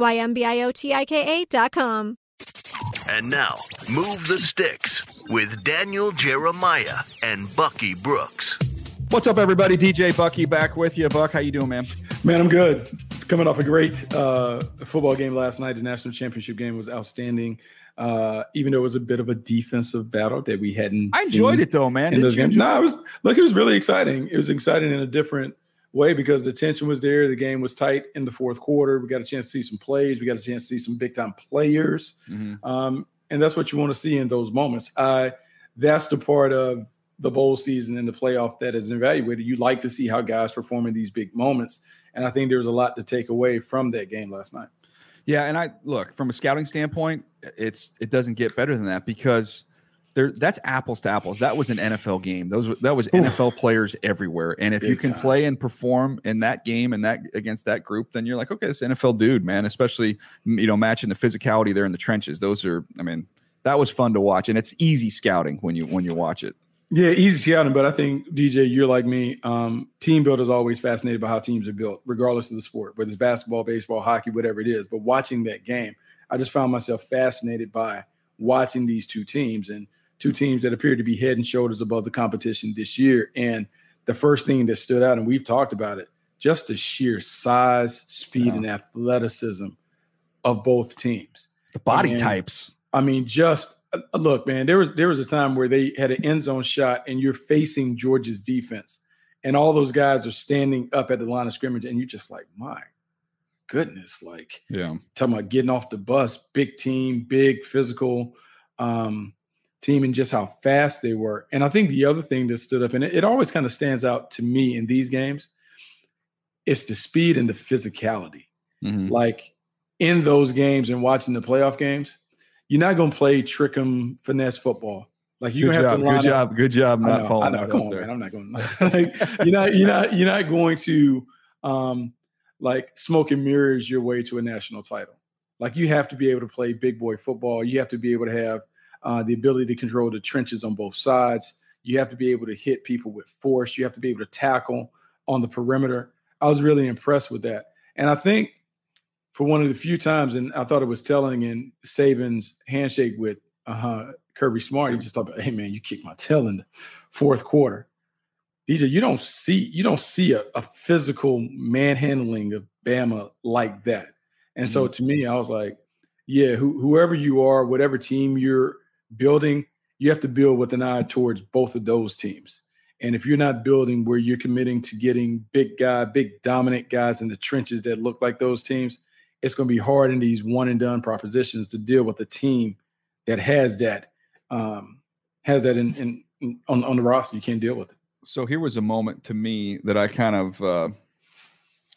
Y M B I O T I K A dot com. And now, Move the Sticks with Daniel Jeremiah and Bucky Brooks. What's up, everybody? DJ Bucky back with you. Buck, how you doing, man? Man, I'm good. Coming off a great uh, football game last night. The national championship game was outstanding. Uh, even though it was a bit of a defensive battle that we hadn't. I enjoyed seen it though, man. In Didn't those games, enjoy no, it was look. It was really exciting. It was exciting in a different way because the tension was there. The game was tight in the fourth quarter. We got a chance to see some plays. We got a chance to see some big time players, Mhm. um, and that's what you want to see in those moments. I that's the part of the bowl season and the playoff that is evaluated. You like to see how guys perform in these big moments, and I think there's a lot to take away from that game last night. Yeah, and I look from a scouting standpoint, it's it doesn't get better than that because there that's apples to apples. That was an NFL game. Those that was NFL players everywhere. And if you can time. play and perform in that game and that against that group, then you're like, okay, this NFL dude, man. Especially you know matching the physicality there in the trenches. Those are, I mean, that was fun to watch, and it's easy scouting when you when you watch it. Yeah, easy scouting, but I think DJ, you're like me. Um, team builders always fascinated by how teams are built, regardless of the sport, whether it's basketball, baseball, hockey, whatever it is. But watching that game, I just found myself fascinated by watching these two teams and two teams that appear to be head and shoulders above the competition this year. And the first thing that stood out, and we've talked about it, just the sheer size, speed, Yeah. and athleticism of both teams. The body And- types. I mean, just uh, look, man. There was there was a time where they had an end zone shot, and you're facing Georgia's defense, and all those guys are standing up at the line of scrimmage, and you're just like, my goodness, like Yeah. talking about getting off the bus, big team, big physical um, team, and just how fast they were. And I think the other thing that stood up, and it, it always kind of stands out to me in these games, it's the speed and the physicality Mhm. like in those games and watching the playoff games, you're not going to play trick 'em finesse football. Like Good have job. to line Good up- job. Good job. I Not know, falling. I know. Come on, there. man. I'm not going. like, you're not. You're not. You're not going to um, like smoke and mirrors your way to a national title. Like you have to be able to play big boy football. You have to be able to have uh, the ability to control the trenches on both sides. You have to be able to hit people with force. You have to be able to tackle on the perimeter. I was really impressed with that. And I think for one of the few times, and I thought it was telling in Saban's handshake with uh, Kirby Smart, he just talked about, "Hey man, you kicked my tail in the fourth quarter." DJ, you don't see you don't see a, a physical manhandling of Bama like that. And mm-hmm. so to me, I was like, yeah, who, whoever you are, whatever team you're building, you have to build with an eye towards both of those teams. And if you're not building where you're committing to getting big guy, big dominant guys in the trenches that look like those teams, it's going to be hard in these one and done propositions to deal with a team that has that um, has that in, in, in on, on the roster. You can't deal with it. So here was a moment to me that I kind of uh,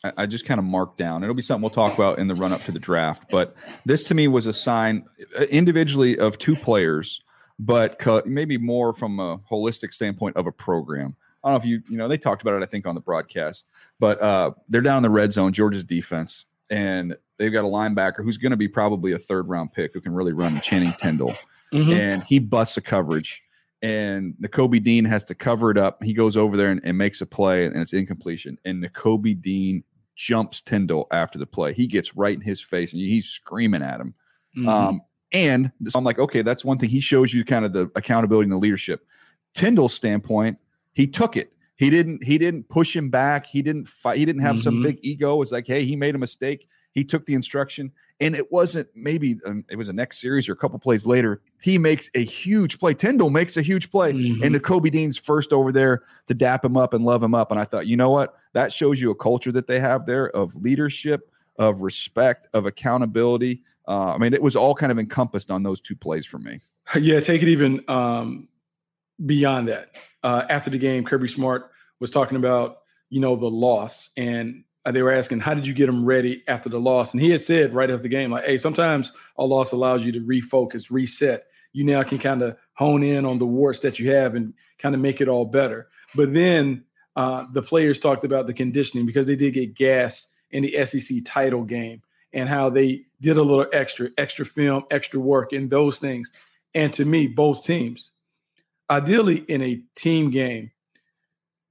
I, just kind of marked down. It'll be something we'll talk about in the run up to the draft. But this to me was a sign uh, individually of two players, but maybe more from a holistic standpoint of a program. I don't know if you you know they talked about it I think on the broadcast, but uh, they're down in the red zone, Georgia's defense, and they've got a linebacker who's going to be probably a third round pick who can really run Channing Tindall, mm-hmm. and he busts a coverage and Nakobe Dean has to cover it up. He goes over there and, and, makes a play, and it's incompletion. And Nakobe Dean jumps Tindall after the play. He gets right in his face and he's screaming at him. Mm-hmm. Um, and so I'm like, okay, that's one thing. He shows you kind of the accountability and the leadership. Tindall's standpoint, he took it. He didn't. He didn't push him back. He didn't fight. He didn't have mm-hmm. some big ego. It's like, hey, he made a mistake. He took the instruction and it wasn't maybe um, it was a next series or a couple plays later. He makes a huge play. Tindall makes a huge play, mm-hmm. and Nakobe Dean's first over there to dap him up and love him up. And I thought, you know what? That shows you a culture that they have there of leadership, of respect, of accountability. Uh, I mean, it was all kind of encompassed on those two plays for me. Yeah, take it even um, beyond that. Uh, after the game, Kirby Smart was talking about you know the loss and they were asking, how did you get them ready after the loss? And he had said right after the game, like, hey, sometimes a loss allows you to refocus, reset. You now can kind of hone in on the warts that you have and kind of make it all better. But then uh, the players talked about the conditioning because they did get gas in the SEC title game and how they did a little extra, extra film, extra work in those things. And to me, both teams, ideally in a team game,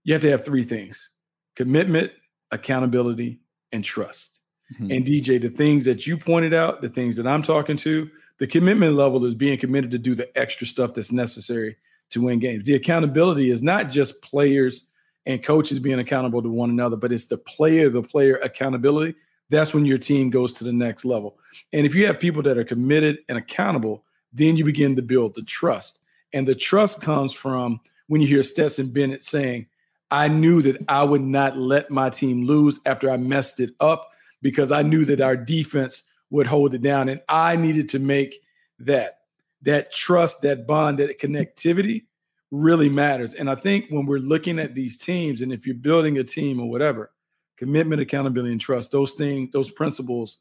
you have to have three things commitment, accountability, and trust. Mm-hmm. And DJ, the things that you pointed out, the things that I'm talking to, the commitment level is being committed to do the extra stuff that's necessary to win games. The accountability is not just players and coaches being accountable to one another, but it's the player, the player accountability. That's when your team goes to the next level. And if you have people that are committed and accountable, then you begin to build the trust. And the trust comes from when you hear Stetson Bennett saying, I knew that I would not let my team lose after I messed it up because I knew that our defense would hold it down. And I needed to make that that trust, that bond, that connectivity really matters. And I think when we're looking at these teams, and if you're building a team or whatever, commitment, accountability, and trust, those things, those principles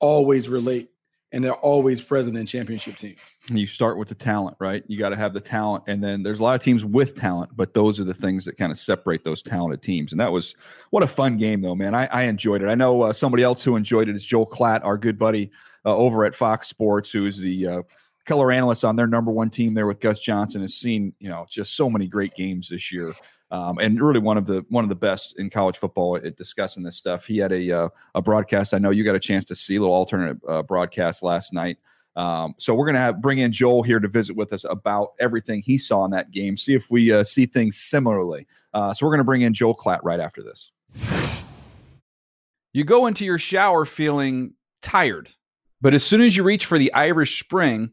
always relate and they're always present in championship teams. You start with the talent, right? You got to have the talent, and then there's a lot of teams with talent, but those are the things that kind of separate those talented teams. And that was what a fun game, though, man. I, I enjoyed it. I know uh, somebody else who enjoyed it is Joel Klatt, our good buddy uh, over at Fox Sports, who is the uh, color analyst on their number one team there with Gus Johnson. Has seen you know just so many great games this year um, and really one of the one of the best in college football at discussing this stuff. He had a uh, a broadcast. I know you got a chance to see a little alternate uh, broadcast last night. Um, so we're gonna have bring in Joel here to visit with us about everything he saw in that game. See if we uh, see things similarly. Uh, so we're gonna bring in Joel Klatt right after this. You go into your shower feeling tired, but as soon as you reach for the Irish Spring,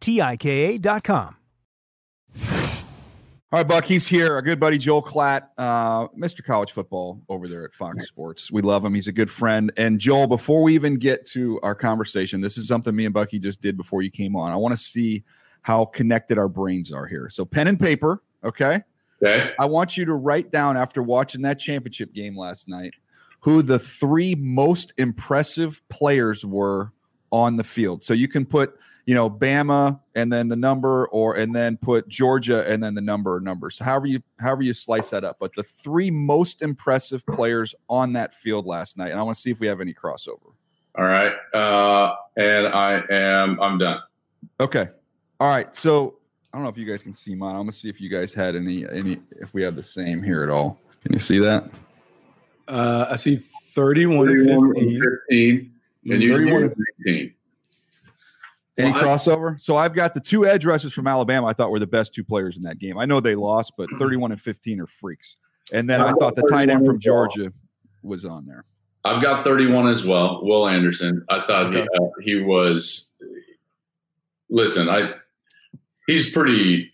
T-I-K-A dot com. All right, Buck, he's here. Our good buddy Joel Klatt, uh, Mr. College Football over there at Fox Sports. We love him. He's a good friend. And Joel, before we even get to our conversation, this is something me and Bucky just did before you came on. I want to see how connected our brains are here. So pen and paper, okay? Okay. I want you to write down after watching that championship game last night who the three most impressive players were on the field. So you can put – you know, Bama and then the number, or and then put Georgia and then the number or number. So however you however you slice that up. But the three most impressive players on that field last night, and I want to see if we have any crossover. All right, uh, and I am I'm done. Okay, all right. So I don't know if you guys can see mine. I'm gonna see if you guys had any any if we have the same here at all. Can you see that? Uh, I see 31, 31 and 15. 15 and you 31 and 15. Any well, crossover? So I've got the two edge rushers from Alabama. I thought were the best two players in that game. I know they lost, but 31 and 15 are freaks. And then I thought the tight end from Georgia was on there. I've got 31 as well. Will Anderson. I thought okay. he, uh, he was. Listen, I. He's pretty.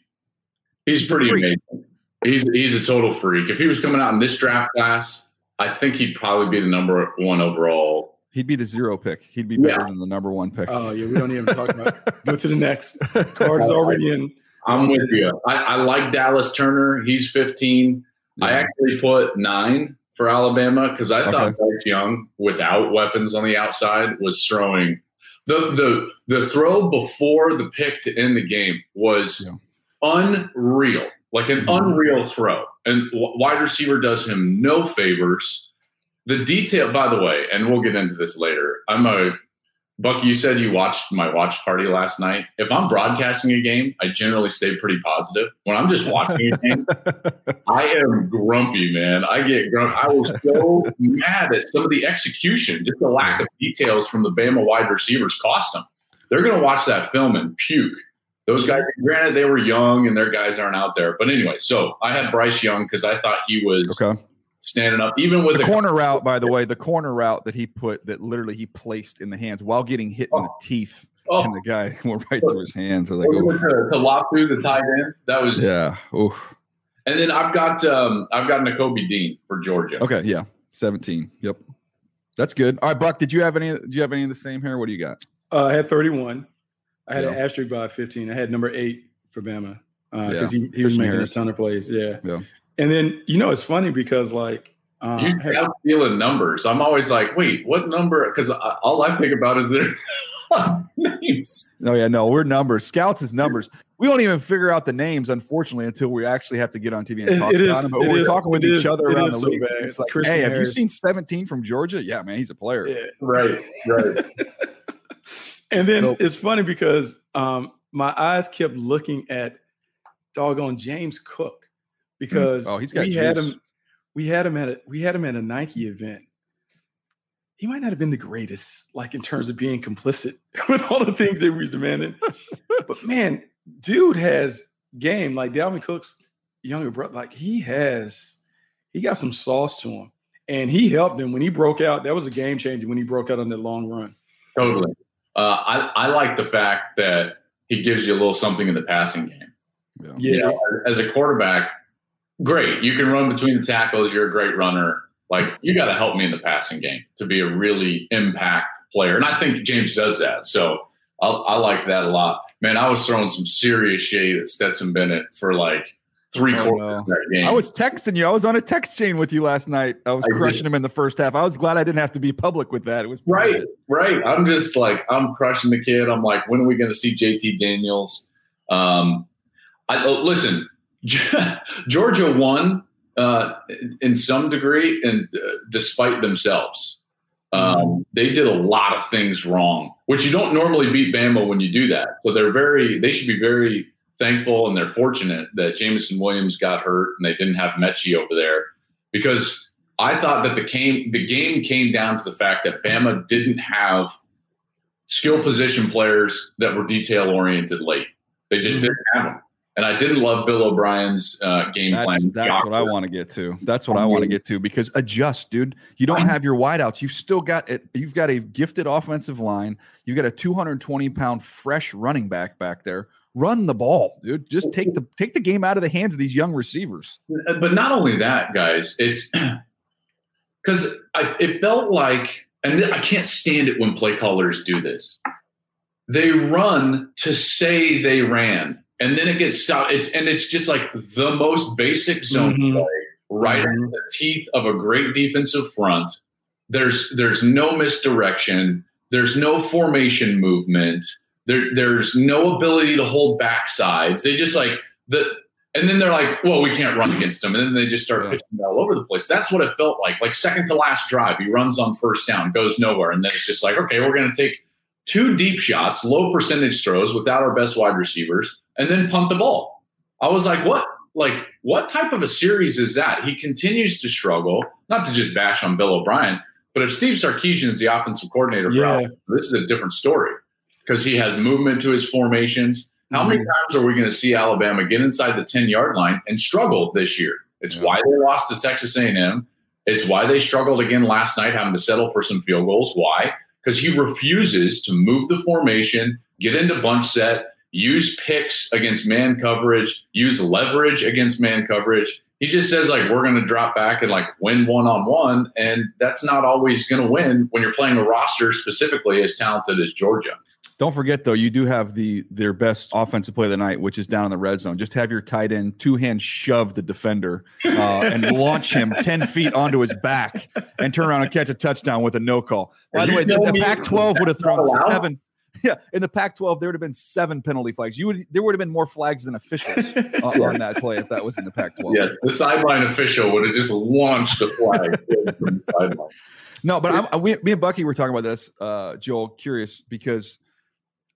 He's pretty amazing. He's he's a total freak. If he was coming out in this draft class, I think he'd probably be the number one overall He'd be the zero pick. He'd be better yeah. than the number one pick. Oh yeah, we don't even talk about. Go to the next. Card's already in. I'm with you. I, I like Dallas Turner. He's 15. Yeah. I actually put nine for Alabama because I thought Bryce Young, without weapons on the outside, was throwing the the the throw before the pick to end the game was yeah. unreal, like an mm-hmm. unreal throw. And wide receiver does him no favors the detail, by the way, and we'll get into this later. I'm a Buck. You said you watched my watch party last night. If I'm broadcasting a game, I generally stay pretty positive. When I'm just watching a game, I am grumpy, man. I get grumpy. I was so mad at some of the execution, just the lack of details from the Bama wide receivers cost them. They're going to watch that film and puke. Those guys, granted, they were young and their guys aren't out there. But anyway, so I had Bryce Young because I thought he was okay standing up, even with the, the corner route. By the way, the corner route that he put that literally he placed in the hands while getting hit oh. in the oh. teeth, oh. and the guy went right through his hands. I was like, oh. to, to lock through the tight end. That was yeah. Oof. And then I've got um, I've got Nakobe Dean for Georgia. Okay, yeah, seventeen. Yep, that's good. All right, Buck. Did you have any? Do you have any of the same here? What do you got? Uh, I had thirty-one. I had yeah. an asterisk by fifteen. I had number eight for Bama because uh, yeah. he, he was making Harris. a ton of plays. Yeah. Yeah. And then you know it's funny because like uh, you have feeling numbers. I'm always like, wait, what number? Because all I think about is their names. Oh yeah, no, we're numbers. Scouts is numbers. We don't even figure out the names, unfortunately, until we actually have to get on TV and It- talk it about is- them. But it we're is- talking with each is- other it around the so league. bad. It's like, Christian hey, have you seen 17 from Georgia? Yeah, man, he's a player. Yeah. Right, right. And then So- it's funny because um, my eyes kept looking at doggone James Cook because Oh, he's got we had him. We had him at a we had him at a Nike event. He might not have been the greatest, like in terms of being complicit with all the things that we was demanding. but man, dude has game like Dalvin Cook's younger brother. Like he has, he got some sauce to him, and he helped him when he broke out. That was a game changer when he broke out on that long run. Totally. Uh, I, I like the fact that he gives you a little something in the passing game. Yeah. Yeah, You know, as a quarterback, great. You can run between the tackles. You're a great runner. Like you got to help me in the passing game to be a really impact player, and I think James does that. So I, I like that a lot. Man, I was throwing some serious shade at Stetson Bennett for like three Oh, quarters no. of that game. I was texting you. I was on a text chain with you last night. I was I did. crushing him in the first half. I was glad I didn't have to be public with that. It was Right, right. I'm just like I'm crushing the kid. I'm like, when are we going to see JT Daniels? Um, I oh, listen. Georgia won uh, in some degree, and uh, despite themselves, um, they did a lot of things wrong, which you don't normally beat Bama when you do that. So they're very. They should be very thankful, and they're fortunate that Jameson Williams got hurt and they didn't have Metchie over there because I thought that the game the game came down to the fact that Bama didn't have skill position players that were detail oriented late. They just didn't have them. And I didn't love Bill O'Brien's uh, game That's, plan. that's what I want to get to. That's what I want to get to because adjust, dude. You don't have your wideouts. You've still got it. You've got a gifted offensive line. You've got a 220 pound fresh running back back there. Run the ball, dude. Just take the take the game out of the hands of these young receivers. But not only that, guys, it's because it felt like, and I can't stand it when play callers do this. They run to say they ran, and then it gets stopped. It's, and it's just like the most basic zone Mhm. play, right Mhm. in the teeth of a great defensive front. There's there's no misdirection. There's no formation movement. There, there's no ability to hold backsides. They just like the and then they're like, well, we can't run against them. And then they just start Yeah. pitching all over the place. That's what it felt like. Like second to last drive, he runs on first down, goes nowhere. And then it's just like, okay, we're going to take two deep shots, low percentage throws without our best wide receivers, and then punt the ball. I was like, what? Like, what type of a series is that? He continues to struggle, not to just bash on Bill O'Brien, but if Steve Sarkisian is the offensive coordinator for Yeah. Alabama, this is a different story because he has movement to his formations. How many mm-hmm. times are we going to see Alabama get inside the 10 yard line and struggle this year? It's Yeah. why they lost to Texas A&M. It's why they struggled again last night, having to settle for some field goals. Why? Because he refuses to move the formation, get into bunch set, use picks against man coverage, use leverage against man coverage. He just says like we're going to drop back and like win one on one, and that's not always going to win when you're playing a roster specifically as talented as Georgia. Don't forget though, you do have the their best offensive play of the night, which is down in the red zone. Just have your tight end two hand shove the defender uh, and launch him ten feet onto his back and turn around and catch a touchdown with a no call. By Are the way, the, the Pac-12 would have thrown seven. Yeah, in the Pac-12, there would have been seven penalty flags. You would there would have been more flags than officials on, on that play if that was in the Pac-12. Yes, the sideline official would have just launched the flag from the sideline. No, but I'm, we, me and Bucky were talking about this, uh, Joel. Curious because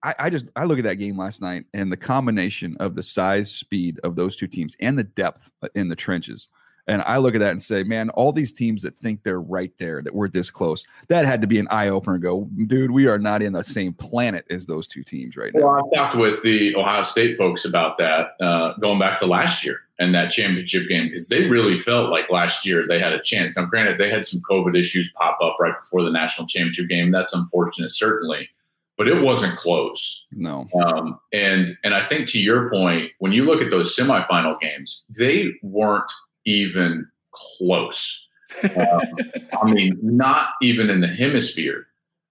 I, I just I look at that game last night and the combination of the size, speed of those two teams and the depth uh, in the trenches, and I look at that and say, man, all these teams that think they're right there, that we're this close, that had to be an eye opener. Go, dude, we are not in the same planet as those two teams right now. Well, I talked with the Ohio State folks about that uh, going back to last year and that championship game because they really felt like last year they had a chance. Now, granted, they had some COVID issues pop up right before the national championship game. That's unfortunate, certainly, but it wasn't close. No, Um, and and I think to your point, when you look at those semifinal games, they weren't even close. Um, I mean, not even in the hemisphere.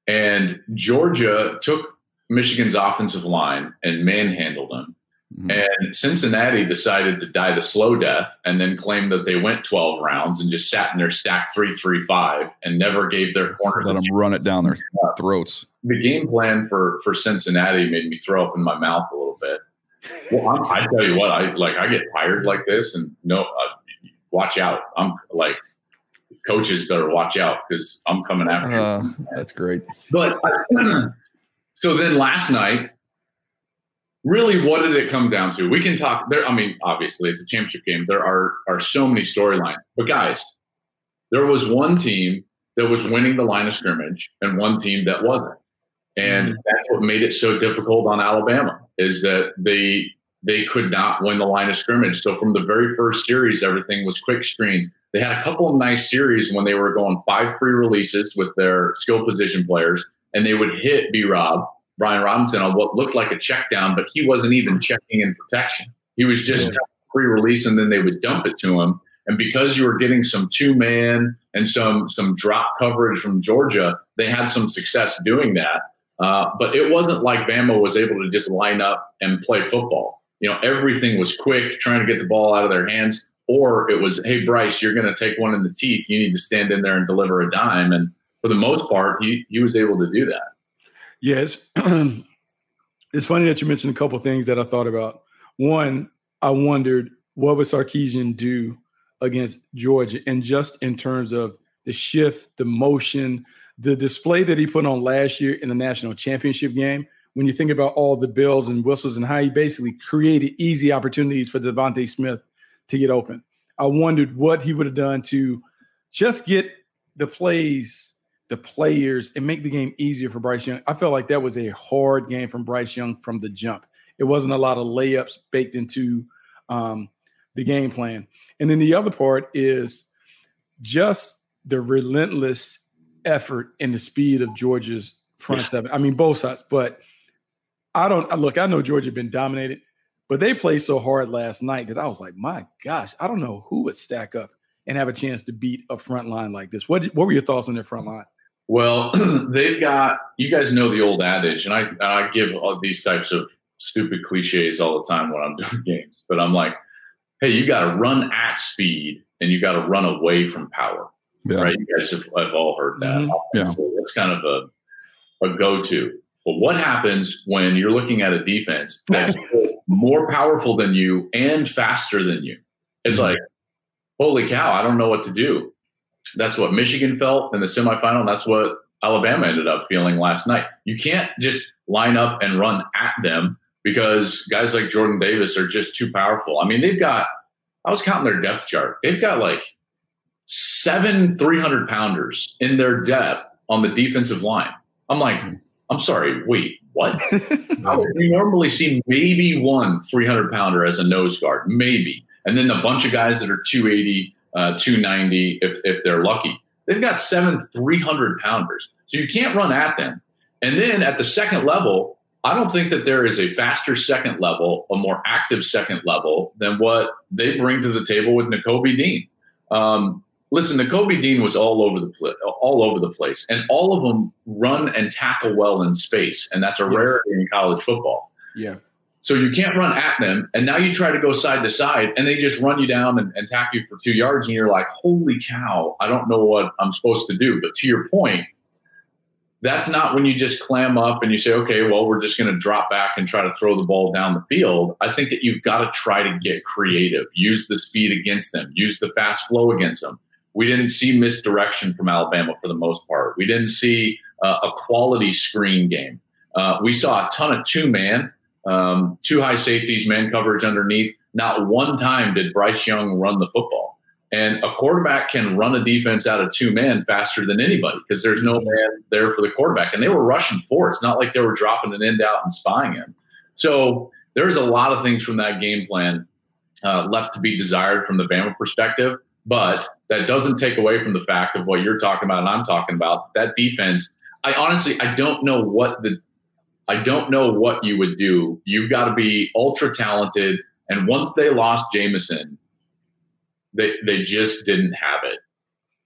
And Georgia took Michigan's offensive line and manhandled them. Mm-hmm. And Cincinnati decided to die the slow death and then claimed that they went 12 rounds and just sat in their stack 3 3 5 and never gave their corners. Let them run it down their throats. The game plan for, for Cincinnati made me throw up in my mouth a little bit. Well, I'm, I tell you what, I like I get tired like this, and no, uh, watch out. I'm like coaches better watch out because I'm coming after uh, you. That's great. But so then last night really what did it come down to we can talk there i mean obviously it's a championship game there are are so many storylines but guys there was one team that was winning the line of scrimmage and one team that wasn't and mm-hmm. that's what made it so difficult on alabama is that they they could not win the line of scrimmage so from the very first series everything was quick screens they had a couple of nice series when they were going five free releases with their skill position players and they would hit b rob Brian Robinson on what looked like a check down, but he wasn't even checking in protection. He was just yeah. free release, and then they would dump it to him. And because you were getting some two man and some some drop coverage from Georgia, they had some success doing that. Uh, but it wasn't like Bama was able to just line up and play football. You know, everything was quick, trying to get the ball out of their hands, or it was, hey Bryce, you're going to take one in the teeth. You need to stand in there and deliver a dime. And for the most part, he he was able to do that. Yes. it's funny that you mentioned a couple things that I thought about. One, I wondered what would Sarkisian do against Georgia, and just in terms of the shift, the motion, the display that he put on last year in the national championship game. When you think about all the bells and whistles and how he basically created easy opportunities for DeVonta Smith to get open, I wondered what he would have done to just get the plays the players and make the game easier for Bryce Young. I felt like that was a hard game from Bryce Young from the jump. It wasn't a lot of layups baked into um, the game plan. And then the other part is just the relentless effort and the speed of Georgia's front yeah. seven. I mean, both sides. But I don't look, I know Georgia been dominated, but they played so hard last night that I was like, my gosh, I don't know who would stack up and have a chance to beat a front line like this. What, what were your thoughts on their front line? Well, they've got you guys know the old adage, and I and I give all these types of stupid cliches all the time when I'm doing games. But I'm like, hey, you got to run at speed and you got to run away from power. Yeah. Right? You guys have, have all heard that. Mm-hmm. Yeah. So that's kind of a a go to. But what happens when you're looking at a defense that's more powerful than you and faster than you? It's mm-hmm. like, holy cow, I don't know what to do that's what Michigan felt in the semifinal. And that's what Alabama ended up feeling last night. You can't just line up and run at them because guys like Jordan Davis are just too powerful. I mean, they've got, I was counting their depth chart. They've got like seven 300 pounders in their depth on the defensive line. I'm like, I'm sorry, wait, what? you normally see maybe one 300 pounder as a nose guard, maybe. And then a bunch of guys that are 280, uh, 290 if, if they're lucky. They've got seven 300 pounders. So you can't run at them. And then at the second level, I don't think that there is a faster second level, a more active second level than what they bring to the table with Nakobe Dean. Um, listen, Nakobe Dean was all over the pl- all over the place, and all of them run and tackle well in space, and that's a yes. rarity in college football. Yeah. So you can't run at them. And now you try to go side to side and they just run you down and, and tack you for two yards. And you're like, holy cow, I don't know what I'm supposed to do. But to your point, that's not when you just clam up and you say, okay, well, we're just going to drop back and try to throw the ball down the field. I think that you've got to try to get creative, use the speed against them, use the fast flow against them. We didn't see misdirection from Alabama for the most part. We didn't see uh, a quality screen game. Uh, we saw a ton of two man um, two high safeties, man coverage underneath. Not one time did Bryce Young run the football. And a quarterback can run a defense out of two men faster than anybody because there's no man there for the quarterback. And they were rushing four. It's not like they were dropping an end out and spying him. So there's a lot of things from that game plan uh, left to be desired from the Bama perspective. But that doesn't take away from the fact of what you're talking about and I'm talking about. That defense, I honestly, I don't know what the I don't know what you would do. You've got to be ultra talented. And once they lost Jameson, they they just didn't have it.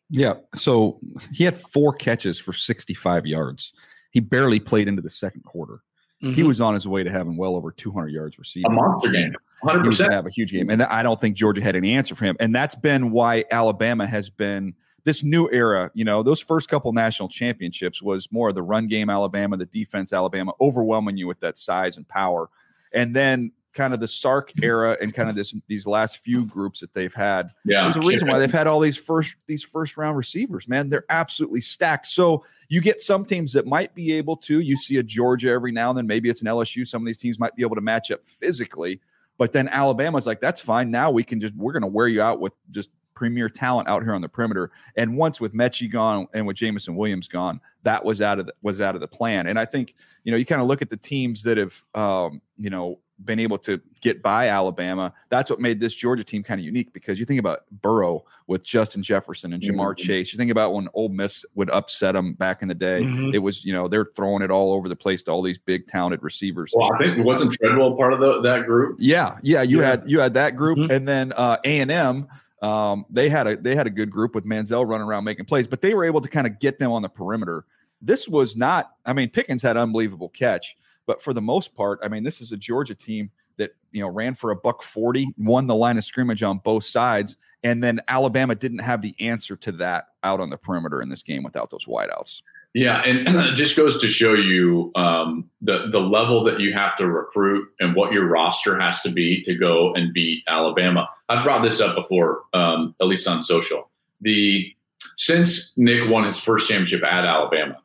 Yeah. So he had four catches for 65 yards. He barely played into the second quarter. mm-hmm. he was on his way to having well over 200 yards receiving. A monster game. 100%. He was have a huge game. And I don't think Georgia had any answer for him. And that's been why Alabama has been this new era. You know, those first couple national championships was more of the run game Alabama, the defense Alabama, overwhelming you with that size and power. And then kind of the Sark era and kind of this these last few groups that they've had. Yeah, there's a reason why they've had all these first these first round receivers. Man, they're absolutely stacked. So you get some teams that might be able to. You see a Georgia every now and then. Maybe it's an LSU. Some of these teams might be able to match up physically. But then Alabama's like, that's fine. Now we can just we're going to wear you out with just premier talent out here on the perimeter. And once with Metchie gone and with Jameson Williams gone, that was out of the, was out of the plan. And I think you know you kind of look at the teams that have um, you know been able to get by Alabama. That's what made this Georgia team kind of unique because you think about Burrow with Justin Jefferson and Ja'Marr mm-hmm. Chase. You think about when Ole Miss would upset them back in the day. Mm-hmm. It was, you know, they're throwing it all over the place to all these big talented receivers. Well, I think it wasn't Treadwell part of the, that group? Yeah, yeah. You yeah. had you had that group, mm-hmm. and then uh, A and M. Um, they had a they had a good group with Manziel running around making plays, but they were able to kind of get them on the perimeter. This was not. I mean, Pickens had unbelievable catch, but for the most part, I mean, this is a Georgia team that you know ran for a buck 40 won the line of scrimmage on both sides and then alabama didn't have the answer to that out on the perimeter in this game without those wideouts. Yeah and it just goes to show you um, the the level that you have to recruit and what your roster has to be to go and beat alabama. I've brought this up before um, at least on social. The since nick won his first championship at alabama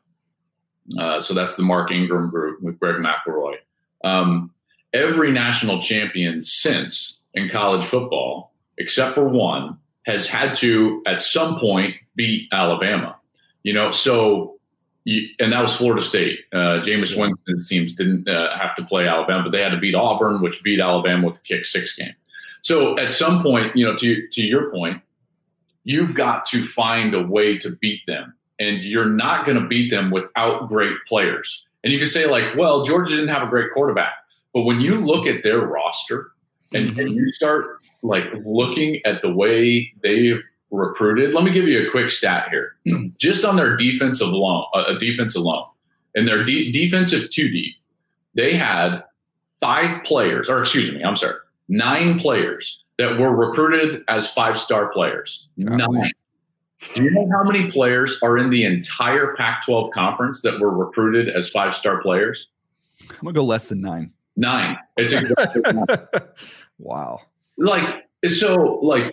uh, so that's the mark ingram group with greg mcelroy um, every national champion since in college football, except for one, has had to at some point beat Alabama. You know, so and that was Florida State. Uh, Jameis Winston's teams didn't uh, have to play Alabama, but they had to beat Auburn, which beat Alabama with the kick six game. So at some point, you know, to to your point, you've got to find a way to beat them, and you're not going to beat them without great players. And you can say like, well, Georgia didn't have a great quarterback. But when you look at their roster and, mm-hmm. and you start like looking at the way they've recruited, let me give you a quick stat here. Just on their defensive alone, uh, a defense alone, and their de- defensive two deep, they had five players, or excuse me, I'm sorry, nine players that were recruited as five star players. Nine. Do you know how many players are in the entire Pac 12 conference that were recruited as five star players? I'm going to go less than nine. Nine. It's exactly wow. Like so, like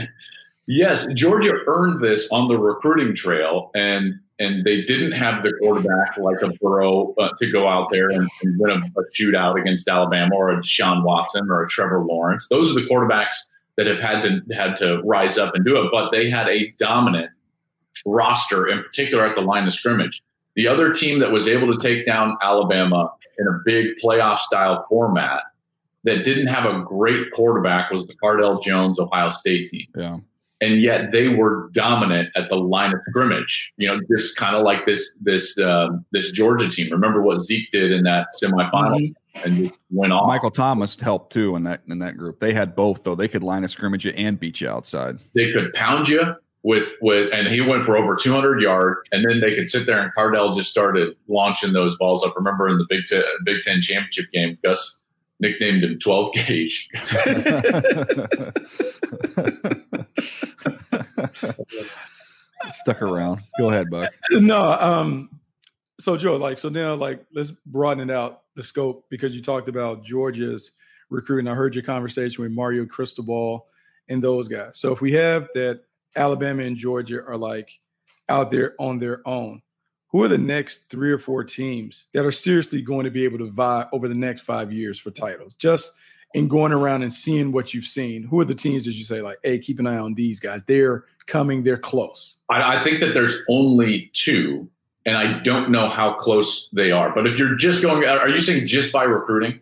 yes, Georgia earned this on the recruiting trail, and and they didn't have the quarterback like a Burrow uh, to go out there and, and win a, a, shootout against Alabama or a Deshaun Watson or a Trevor Lawrence. Those are the quarterbacks that have had to had to rise up and do it. But they had a dominant roster, in particular at the line of scrimmage. The other team that was able to take down Alabama in a big playoff style format that didn't have a great quarterback was the Cardale Jones Ohio State team. Yeah. And yet they were dominant at the line of scrimmage. You know, just kind of like this this um, this Georgia team. Remember what Zeke did in that semifinal mm-hmm. And went off. Michael Thomas helped too in that in that group. They had both though. They could line a scrimmage you and beat you outside. They could pound you with with and he went for over 200 yards and then they could sit there and Cardale just started launching those balls up remember in the Big Ten, Big Ten championship game Gus nicknamed him 12 gauge stuck around go ahead Buck no um so Joe like so now like let's broaden it out the scope because you talked about Georgia's recruiting I heard your conversation with Mario Cristobal and those guys so if we have that Alabama and Georgia are like out there on their own. Who are the next three or four teams that are seriously going to be able to vie over the next five years for titles? Just in going around and seeing what you've seen, who are the teams that you say like, "Hey, keep an eye on these guys. They're coming. They're close." I, I think that there's only two, and I don't know how close they are. But if you're just going, are you saying just by recruiting?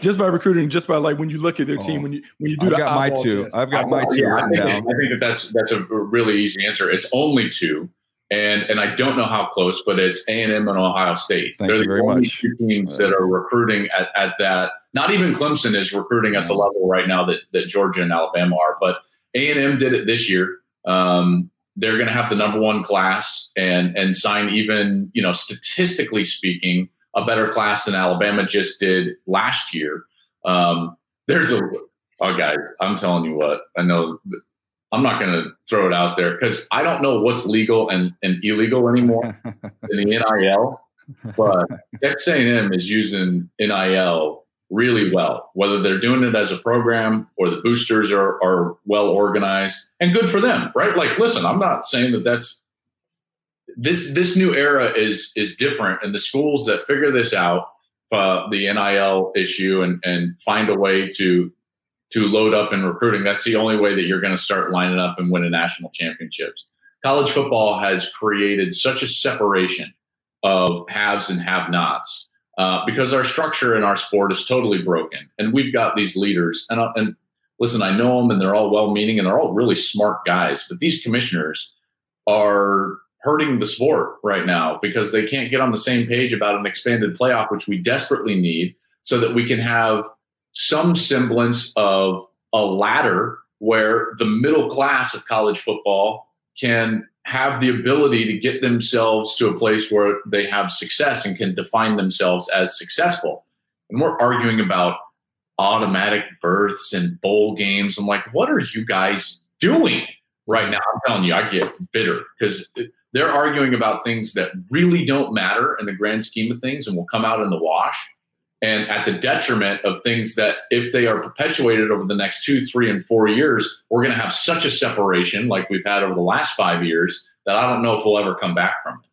just by recruiting, just by like when you look at their team, oh. when you when you do I've the got my two. Test. I've got my two. Yeah, I, think I think that that's that's a really easy answer. It's only two, and and I don't know how close, but it's A and M and Ohio State. Thank They're the only much. two teams that are recruiting at, at that. Not even Clemson is recruiting at the level right now that that Georgia and Alabama are, but A and M did it this year. Um, they're going to have the number one class and and sign even you know statistically speaking a better class than Alabama just did last year. Um, there's a oh guys, I'm telling you what I know. I'm not going to throw it out there because I don't know what's legal and, and illegal anymore in the NIL. But Texas A&M is using NIL really well, whether they're doing it as a program or the boosters are, are well organized and good for them, right? Like, listen, I'm not saying that that's this this new era is is different, and the schools that figure this out, uh, the NIL issue, and and find a way to to load up in recruiting. That's the only way that you're going to start lining up and winning national championships. College football has created such a separation of haves and have-nots uh, because our structure in our sport is totally broken, and we've got these leaders. And uh, and listen, I know them, and they're all well-meaning, and they're all really smart guys. But these commissioners are hurting the sport right now because they can't get on the same page about an expanded playoff, which we desperately need so that we can have some semblance of a ladder where the middle class of college football can have the ability to get themselves to a place where they have success and can define themselves as successful. And we're arguing about automatic berths and bowl games. I'm like, what are you guys doing right now? I'm telling you, I get bitter because they're arguing about things that really don't matter in the grand scheme of things and will come out in the wash and at the detriment of things that if they are perpetuated over the next two three and four years we're going to have such a separation like we've had over the last five years that i don't know if we'll ever come back from it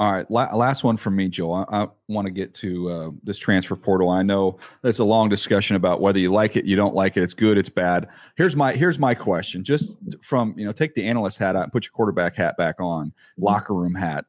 all right, La- last one from me, Joel. I, I want to get to uh, this transfer portal. I know there's a long discussion about whether you like it, you don't like it, it's good, it's bad. Here's my here's my question. Just from you know, take the analyst hat out and put your quarterback hat back on, locker room hat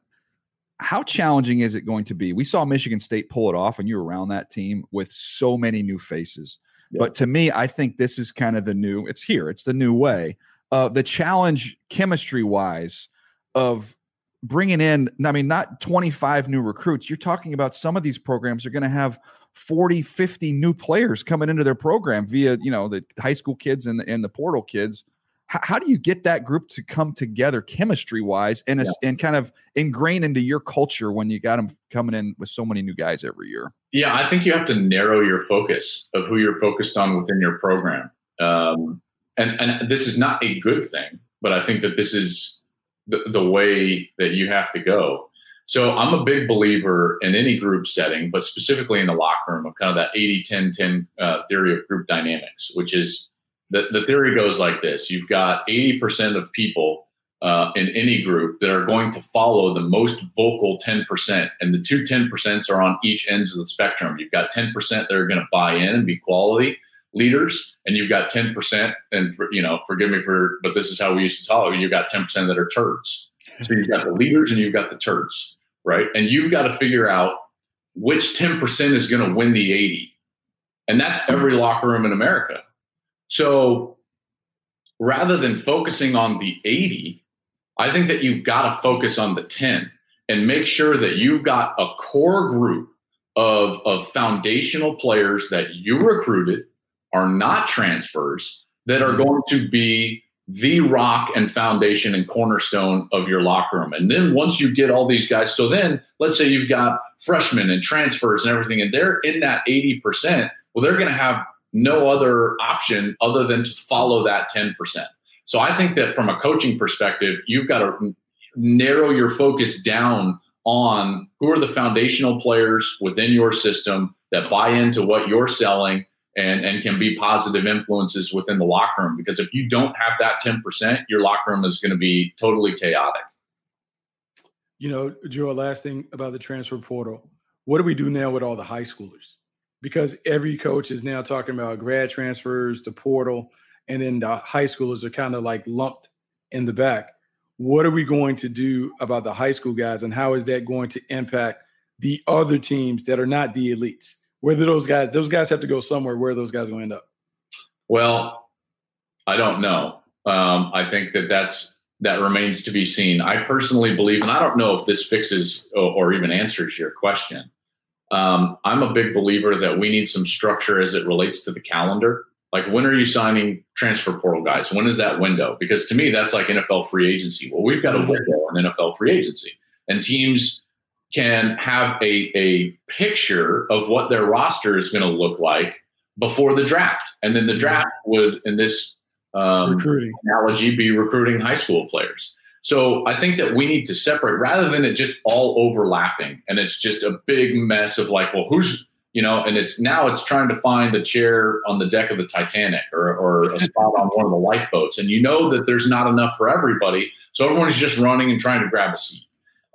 how challenging is it going to be? We saw Michigan State pull it off, and you were around that team with so many new faces. But to me, I think this is kind of the new. It's here. It's the new way. Uh, the challenge, chemistry wise, of bringing in. I mean, not 25 new recruits. You're talking about some of these programs are going to have 40, 50 new players coming into their program via you know the high school kids and the, and the portal kids how, how, do you get that group to come together chemistry wise and yeah. and kind of ingrain into your culture when you got them coming in with so many new guys every year? Yeah, I think you have to narrow your focus of who you're focused on within your program. Um, and and this is not a good thing, but I think that this is the, the way that you have to go. So I'm a big believer in any group setting, but specifically in the locker room of kind of that 80 10 10 uh, theory of group dynamics, which is the, the theory goes like this you've got 80% of people uh, in any group that are going to follow the most vocal 10%. And the two 10% are on each ends of the spectrum. You've got 10% that are going to buy in and be quality leaders, and you've got 10%, and for, you know, forgive me for, but this is how we used to talk. You've got 10% that are turds. So you've got the leaders and you've got the turds, right? And you've got to figure out which 10% is going to win the 80. And that's every locker room in America. So rather than focusing on the 80, I think that you've got to focus on the 10 and make sure that you've got a core group of, of foundational players that you recruited are not transfers that are going to be the rock and foundation and cornerstone of your locker room. And then once you get all these guys, so then let's say you've got freshmen and transfers and everything, and they're in that 80%, well, they're going to have no other option other than to follow that 10%. So I think that from a coaching perspective, you've got to narrow your focus down on who are the foundational players within your system that buy into what you're selling and, and can be positive influences within the locker room. Because if you don't have that 10%, your locker room is going to be totally chaotic. You know, Joe, last thing about the transfer portal. What do we do now with all the high schoolers? Because every coach is now talking about grad transfers, the portal, and then the high schoolers are kind of like lumped in the back. What are we going to do about the high school guys, and how is that going to impact the other teams that are not the elites? Whether those guys, those guys have to go somewhere. Where those guys going to end up? Well, I don't know. Um, I think that that's that remains to be seen. I personally believe, and I don't know if this fixes or, or even answers your question. Um, I'm a big believer that we need some structure as it relates to the calendar. Like, when are you signing transfer portal guys? When is that window? Because to me, that's like NFL free agency. Well, we've got a mm-hmm. window in NFL free agency, and teams can have a, a picture of what their roster is going to look like before the draft. And then the draft would, in this um, Recruiting. analogy, be recruiting high school players. So I think that we need to separate rather than it just all overlapping and it's just a big mess of like, well, who's you know, and it's now it's trying to find a chair on the deck of the Titanic or, or a spot on one of the lifeboats, and you know that there's not enough for everybody, so everyone's just running and trying to grab a seat.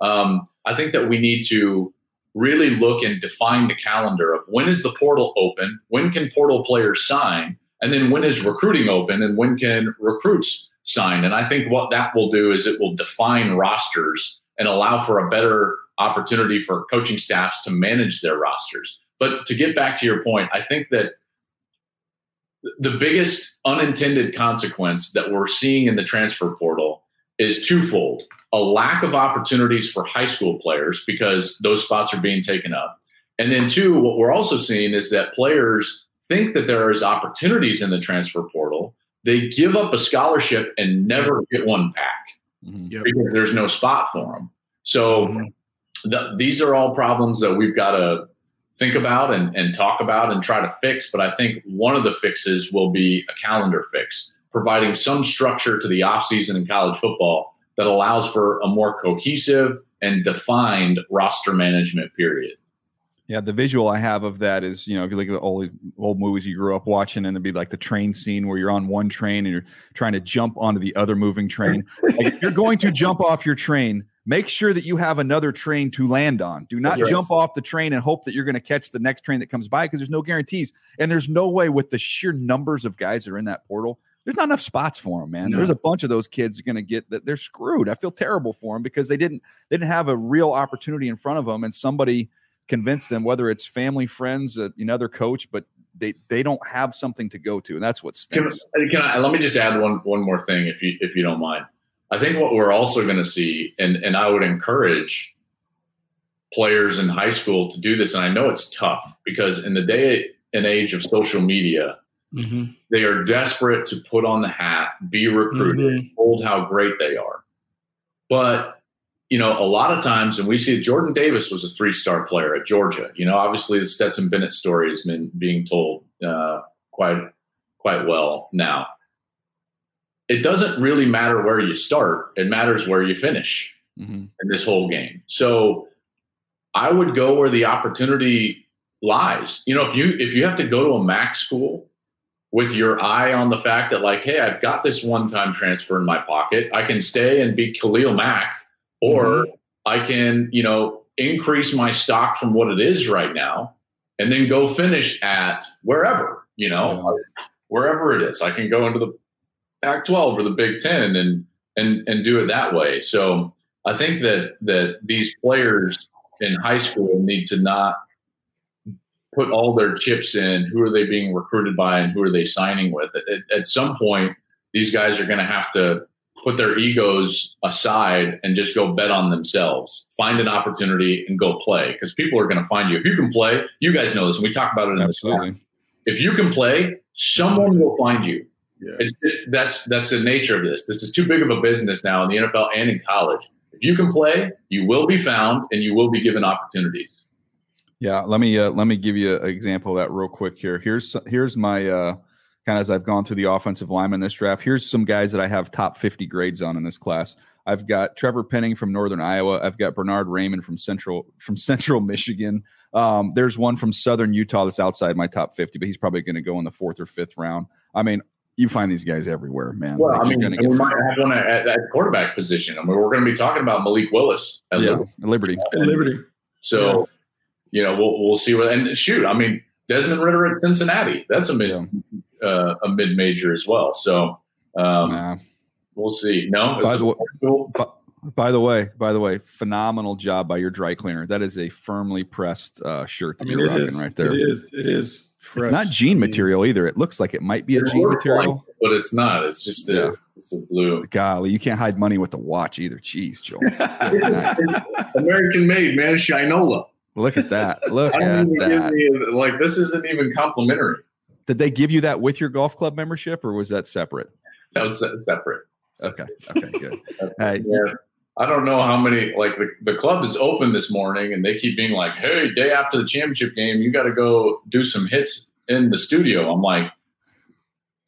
Um, I think that we need to really look and define the calendar of when is the portal open, when can portal players sign, and then when is recruiting open, and when can recruits sign. And I think what that will do is it will define rosters and allow for a better opportunity for coaching staffs to manage their rosters. But to get back to your point, I think that the biggest unintended consequence that we're seeing in the transfer portal is twofold a lack of opportunities for high school players because those spots are being taken up. And then, two, what we're also seeing is that players think that there is opportunities in the transfer portal. They give up a scholarship and never get one back Mhm. because there's no spot for them. So th- these are all problems that we've got to think about and, and talk about and try to fix. But I think one of the fixes will be a calendar fix, providing some structure to the offseason in college football that allows for a more cohesive and defined roster management period. Yeah, the visual I have of that is, you know, if you look at the old old movies you grew up watching, and it'd be like the train scene where you're on one train and you're trying to jump onto the other moving train. like if you're going to jump off your train, make sure that you have another train to land on. Do not Yes. jump off the train and hope that you're going to catch the next train that comes by because there's no guarantees. And there's no way with the sheer numbers of guys that are in that portal, there's not enough spots for them, man. No. There's a bunch of those kids going to get that they're screwed. I feel terrible for them because they didn't they didn't have a real opportunity in front of them and somebody convince them whether it's family friends uh, another coach but they they don't have something to go to and that's what stinks can I let me just add one one more thing if you if you don't mind. I think what we're also going to see, and and I would encourage players in high school to do this, and I know it's tough because in the day and age of social media, Mhm. they are desperate to put on the hat, be recruited, hold how great they are. But you know, a lot of times, and we see Jordan Davis was a three-star player at Georgia. You know, obviously the Stetson Bennett story has been being told uh, quite quite well now. It doesn't really matter where you start; it matters where you finish Mhm. in this whole game. So I would go where the opportunity lies. You know, if you if you have to go to a MAC school with your eye on the fact that like, hey, I've got this one-time transfer in my pocket, I can stay and be Khalil Mack, or mm-hmm. I can, you know, increase my stock from what it is right now, and then go finish at wherever, you know, wherever it is. I can go into the Pac-12 or the Big Ten and and and do it that way. So I think that that these players in high school need to not put all their chips in who are they being recruited by and who are they signing with. At, at some point, these guys are going to have to put their egos aside and just go bet on themselves. Find an opportunity and go play because people are going to find you. If you can play, you guys know this, and we talk about it in the absolutely if you can play, someone will find you. Yeah. It's just, that's that's the nature of this. This is too big of a business now in the NFL and in college. If you can play, you will be found and you will be given opportunities. yeah let me uh, let me give you an example of that real quick here here's here's my uh kind of as i've gone through the offensive lineman this draft here's some guys that i have top 50 grades on in this class i've got trevor penning from northern iowa i've got Bernhard Raimann from central from central michigan um, there's one from southern utah that's outside my top 50 but he's probably going to go in the fourth or fifth round i mean you find these guys everywhere man Well, Like, I you're mean, gonna we might have one at, at quarterback position. I mean, we're going to be talking about Malik Willis. At yeah Liberty. liberty Liberty. So, you know, we'll we'll see what. And shoot, I mean, Desmond Ridder at Cincinnati. That's a mid Yeah. Uh, a mid major as well. So um, Nah. we'll see. No, By the way- cool. But by the way, by the way, phenomenal job by your dry cleaner. That is a firmly pressed uh, shirt I that mean, you're rocking is. right there. It is. It is. Fresh. It's not jean I mean, material either. It looks like it might be a It jean looks like material. but it's not. It's just a, Yeah. it's a blue. Golly, you can't hide money with the watch either. Jeez, Joel. American made, man. Shinola. Look at that. Look I at that. me like this isn't even complimentary. Did they give you that with your golf club membership or was that separate? That was se- separate. Okay. Okay, good. Uh, Yeah. I don't know how many like the, the club is open this morning and they keep being like, Hey, day after the championship game, you gotta go do some hits in the studio. I'm like,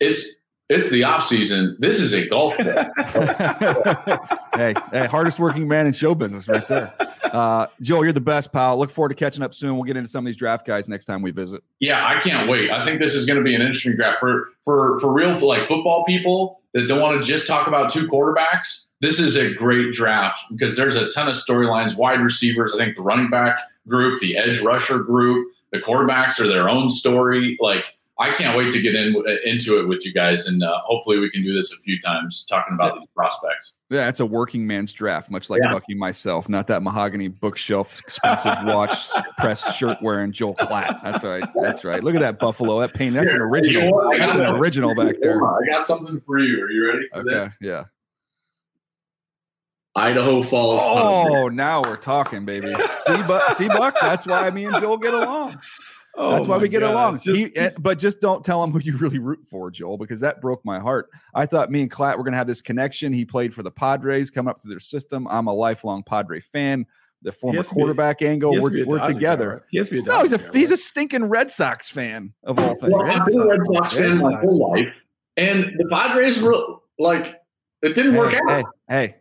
it's it's the off season. This is a golf ball. hey, hey, hardest working man in show business right there. Uh, Joel, you're the best, pal. Look forward to catching up soon. We'll get into some of these draft guys next time we visit. Yeah, I can't wait. I think this is going to be an interesting draft for for for real for like football people that don't want to just talk about two quarterbacks. This is a great draft because there's a ton of storylines, wide receivers. I think the running back group, the edge rusher group, the quarterbacks are their own story. Like I can't wait to get in into it with you guys, and uh, hopefully we can do this a few times talking about these prospects. Yeah, it's a working man's draft, much like yeah. Bucky myself, not that mahogany bookshelf, expensive watch, press shirt wearing Joel Klatt. That's right. That's right. Look at that buffalo. That paint. That's Here, an original. You know that's an original back there. I got something for you. Are you ready? okay. This? Yeah. Idaho Falls. Oh, now we're talking, baby. See, but see, Buck. That's why me and Joel get along. Oh That's why we get God. along. Just, he, eh, just, but just don't tell him who you really root for, Joel, because that broke my heart. I thought me and Klatt were going to have this connection. He played for the Padres, coming up through their system. I'm a lifelong Padre fan. The former quarterback be, angle, we're, we're together. Guy, He to no, he's a guy, he's a stinking Red Sox fan of all things. Well, I've been a Red Sox fan my whole life, and the Padres were like it didn't hey, work out. Hey,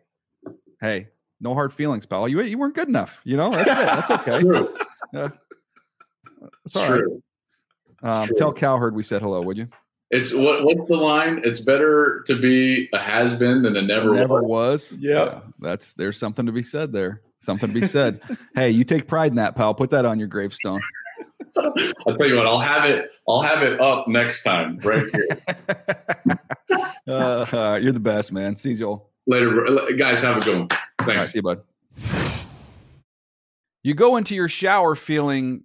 hey, hey, no hard feelings, pal. You you weren't good enough. You know that's, it. that's okay. True. Uh, it's all True. right. Um, tell Cowherd we said hello, would you? It's what what's the line? It's better to be a has been than a never never was. was. Yep. Yeah, that's there's something to be said there. Something to be said. hey, you take pride in that, pal. Put that on your gravestone. I'll tell you what. I'll have it. I'll have it up next time, right here. uh, you're the best, man. See you, Joel. Later, guys. Have a good one. Thanks. Right, see you, bud. You go into your shower feeling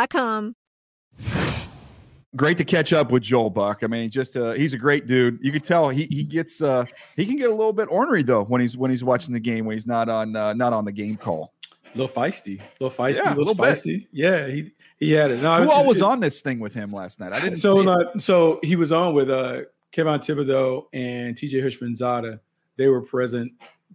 A Great to catch up with Joel Buck. I mean, just uh, he's a great dude. You can tell he he gets uh, he can get a little bit ornery though when he's when he's watching the game when he's not on uh, not on the game call. A little feisty, a little feisty, Yeah, a little little bit. spicy. Yeah, he he had it. No, Who it's- all was it's- on this thing with him last night? I didn't so see it. uh, so he was on with uh Kevin Thibodeau and TJ Houshmandzadeh. They were present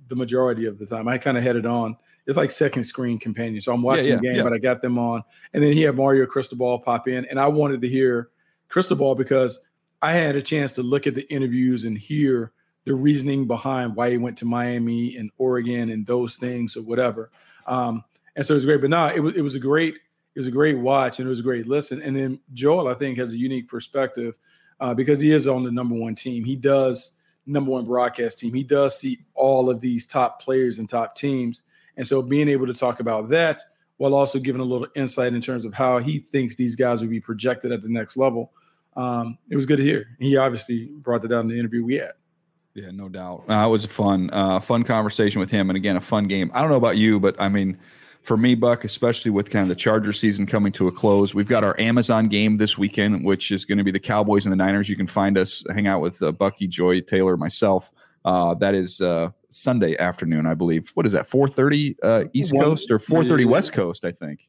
the majority of the time. I kind of had it on. It's like second screen companion. So I'm watching yeah, the game, yeah. but I got them on. And then he had Mario Cristobal pop in. And I wanted to hear Cristobal because I had a chance to look at the interviews and hear the reasoning behind why he went to Miami and Oregon and those things or whatever. Um, and so it was great. But no, it was it was a great it was a great watch and it was a great listen. And then Joel, I think, has a unique perspective uh, because he is on the number one team. He does number one broadcast team. He does see all of these top players and top teams. And so being able to talk about that while also giving a little insight in terms of how he thinks these guys would be projected at the next level, um, it was good to hear. He obviously brought that out in the interview we had. Yeah, no doubt. Uh, it was a fun, uh, fun conversation with him, and again, a fun game. I don't know about you, but I mean, for me, Buck, especially with kind of the Charger season coming to a close, we've got our Amazon game this weekend, which is going to be the Cowboys and the Niners. You can find us, hang out with uh, Bucky, Joy, Taylor, myself. Uh, that is uh, Sunday afternoon, I believe. What is that? Four thirty uh, East One- Coast or four thirty. West Coast? I think.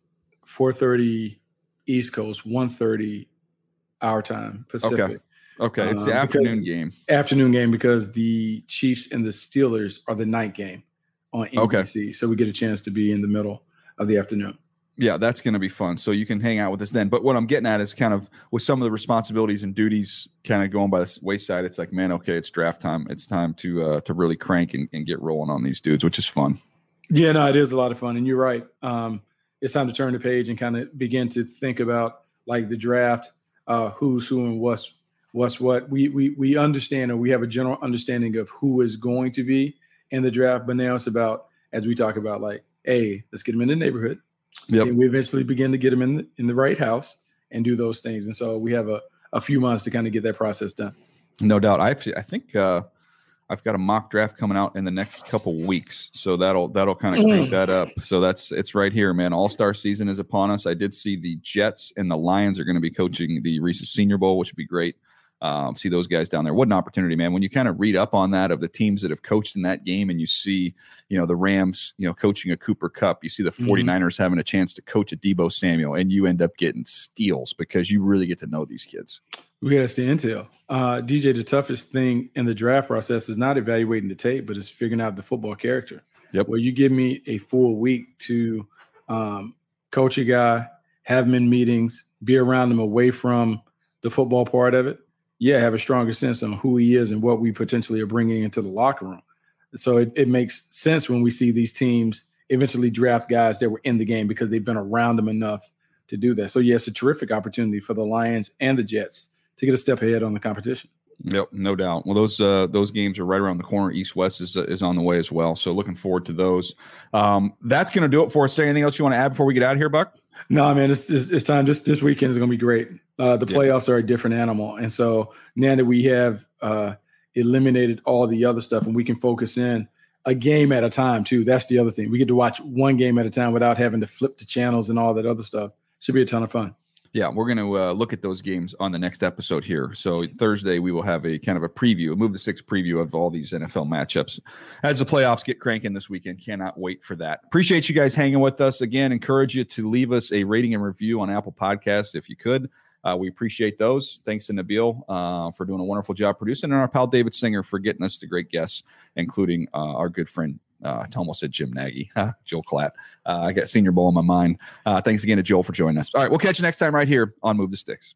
4:30 East Coast, 1:30 our time Pacific. Okay, Okay, it's the Uh, because- afternoon game. Afternoon game because the Chiefs and the Steelers are the night game on Okay. NBC. So we get a chance to be in the middle of the afternoon. Yeah, that's going to be fun. So you can hang out with us then. But what I'm getting at is kind of with some of the responsibilities and duties kind of going by the wayside. It's like, man, okay, it's draft time. It's time to uh, to really crank and, and get rolling on these dudes, which is fun. Yeah, no, it is a lot of fun, and you're right. Um, it's time to turn the page and kind of begin to think about like the draft, uh, who's who and what's what's what. We we we understand or we have a general understanding of who is going to be in the draft, but now it's about as we talk about like, hey, let's get them in the neighborhood. Yep. And we eventually begin to get them in the, in the right house and do those things, and so we have a a few months to kind of get that process done. No doubt. I I think uh, I've got a mock draft coming out in the next couple weeks, so that'll that'll kind of crank that up. So that's it's right here, man. All Star season is upon us. I did see the Jets and the Lions are going to be coaching the Reese's Senior Bowl, which would be great. Um, see those guys down there. What an opportunity, man! When you kind of read up on that of the teams that have coached in that game, and you see, you know, the Rams, you know, coaching a Cooper Kupp, you see the Mhm. 49ers having a chance to coach a Deebo Samuel, and you end up getting steals because you really get to know these kids. We got to stay intel. Uh, DJ, the toughest thing in the draft process is not evaluating the tape, but it's figuring out the football character. Yep. Well, you give me a full week to um, coach a guy, have him in meetings, be around him away from the football part of it. Yeah, have a stronger sense on who he is and what we potentially are bringing into the locker room. So it, it makes sense when we see these teams eventually draft guys that were in the game because they've been around them enough to do that. So, yeah, it's a terrific opportunity for the Lions and the Jets to get a step ahead on the competition. Yep, no doubt. Well, those uh, those games are right around the corner. East West is is on the way as well. So looking forward to those. Um, that's going to do it for us. There anything else you want to add before we get out of here, Buck? No, man, it's, it's, it's time. This this weekend is going to be great. Uh, the Yeah. playoffs are a different animal, and so now that we have uh, eliminated all the other stuff, and we can focus in a game at a time too. That's the other thing. We get to watch one game at a time without having to flip the channels and all that other stuff. Should be a ton of fun. Yeah, we're going to uh, look at those games on the next episode here. So Thursday we will have a kind of a preview, a Move the Sticks preview of all these NFL matchups as the playoffs get cranking this weekend. Cannot wait for that. Appreciate you guys hanging with us again. Encourage you to leave us a rating and review on Apple Podcasts if you could. Uh, we appreciate those. Thanks to Nabil uh, for doing a wonderful job producing, and our pal David Singer for getting us the great guests, including uh, our good friend. Uh, I almost said Jim Nagy, Joel Klatt. Uh, I got Senior Bowl in my mind. Uh, thanks again to Joel for joining us. All right, we'll catch you next time right here on Move the Sticks.